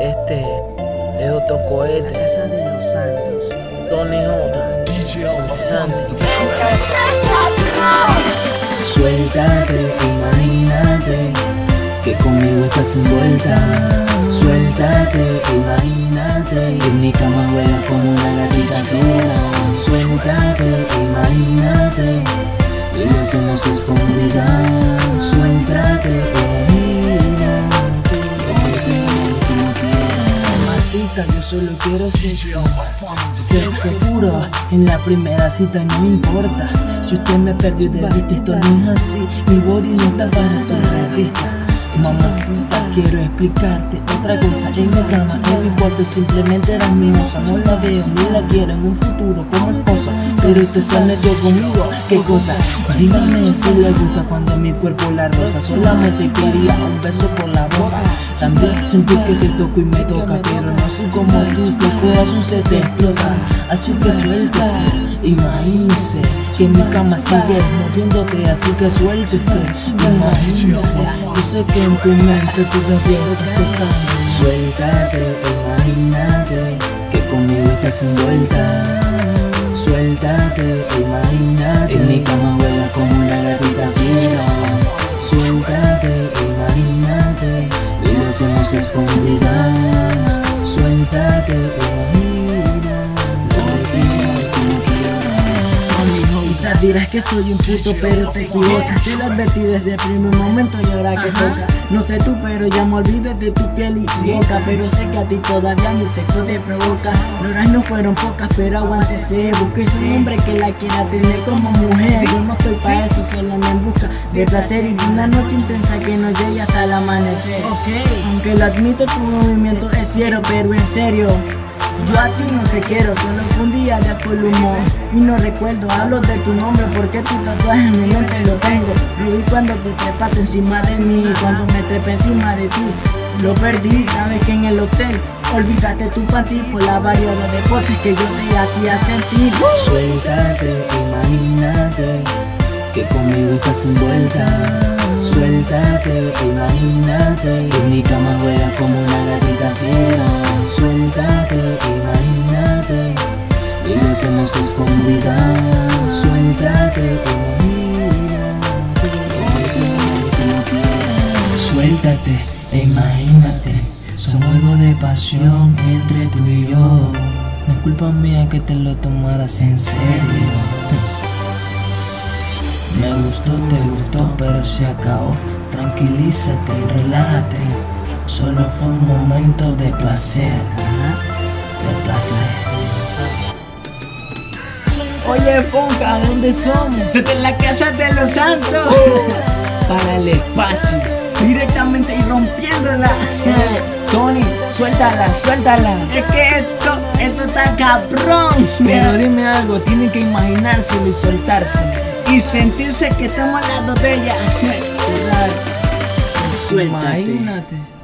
Este es otro cohete. La casa de los santos. Tony J. El Santi. Suéltate, imagínate que conmigo estás envuelta. Suéltate, imagínate en mi cama juega como una gatita fiera. Suéltate, imagínate y lo hacemos escondida. Yo solo quiero sexo. Sexo puro en la primera cita, no importa. Si usted me perdió de vista, esto no es así. Mi body no está para su revista. Mamacita, quiero explicarte otra cosa. En mi cama, en mi cuarto, simplemente eras mi musa. No la veo ni la quiero en un futuro como esposa. Pero te sale yo conmigo, ¿qué cosa? Dígame si le gusta cuando mi cuerpo la rosa. Solamente quería un beso por la boca. También sentí que te toco y me toca, pero no soy como tú, el corazón se te explota. Así que suéltese, imagínese que mi cama sigue moviéndote, así que suéltese, imagínese. Yo sé que en tu mente todavía estás tocando. Suéltate, imagínate que conmigo estás envuelta. Suéltate, imagínate en mi cama juega como una gatita fiera. Suéltate, imagínate y lo hacemos escondidas. Suéltate, imagínate dirás que soy un puto pero te equivocas Te lo advertí desde el primer momento y ahora que toca. No sé tú pero ya me olvidé de tu piel y boca Pero sé que a ti todavía mi sexo te provoca. Horas no fueron pocas pero aguántese Busques un hombre que la quiera tener como mujer. Yo no estoy para eso, solo me busca de placer Y de una noche intensa que no llegue hasta el amanecer. Aunque lo admito tu movimiento es fiero pero en serio yo a ti no te quiero, solo fue un día de humor Y no recuerdo, hablo de tu nombre porque tu tatuaje en mi mente lo tengo Lo vi cuando te trepaste encima de mí, cuando me trepé encima de ti Lo perdí, sabes que en el hotel Olvídate tu ti por la variedad de cosas que yo te hacía sentir Suéltate, imagínate que conmigo estás envuelta. Suéltate, imagínate en mi cama juega como una gatita fiera. Suéltate, imagínate y lo hacemos escondidas. Suéltate, imagínate. Suéltate imagínate, somos algo de pasión entre tú y yo. No es culpa mía que te lo tomaras en serio. Me gustó, te gustó, pero se acabó. Tranquilízate relájate. Solo fue un momento de placer. De placer. Oye Fonca, ¿dónde somos? Desde la casa de los santos. Para el espacio. Directamente y rompiéndola. Tony, suéltala, suéltala. Es que esto, esto está cabrón. Pero dime algo, tienen que imaginárselo y soltárselo. Y sentirse que estamos al lado de ella. Suéltate. Imagínate.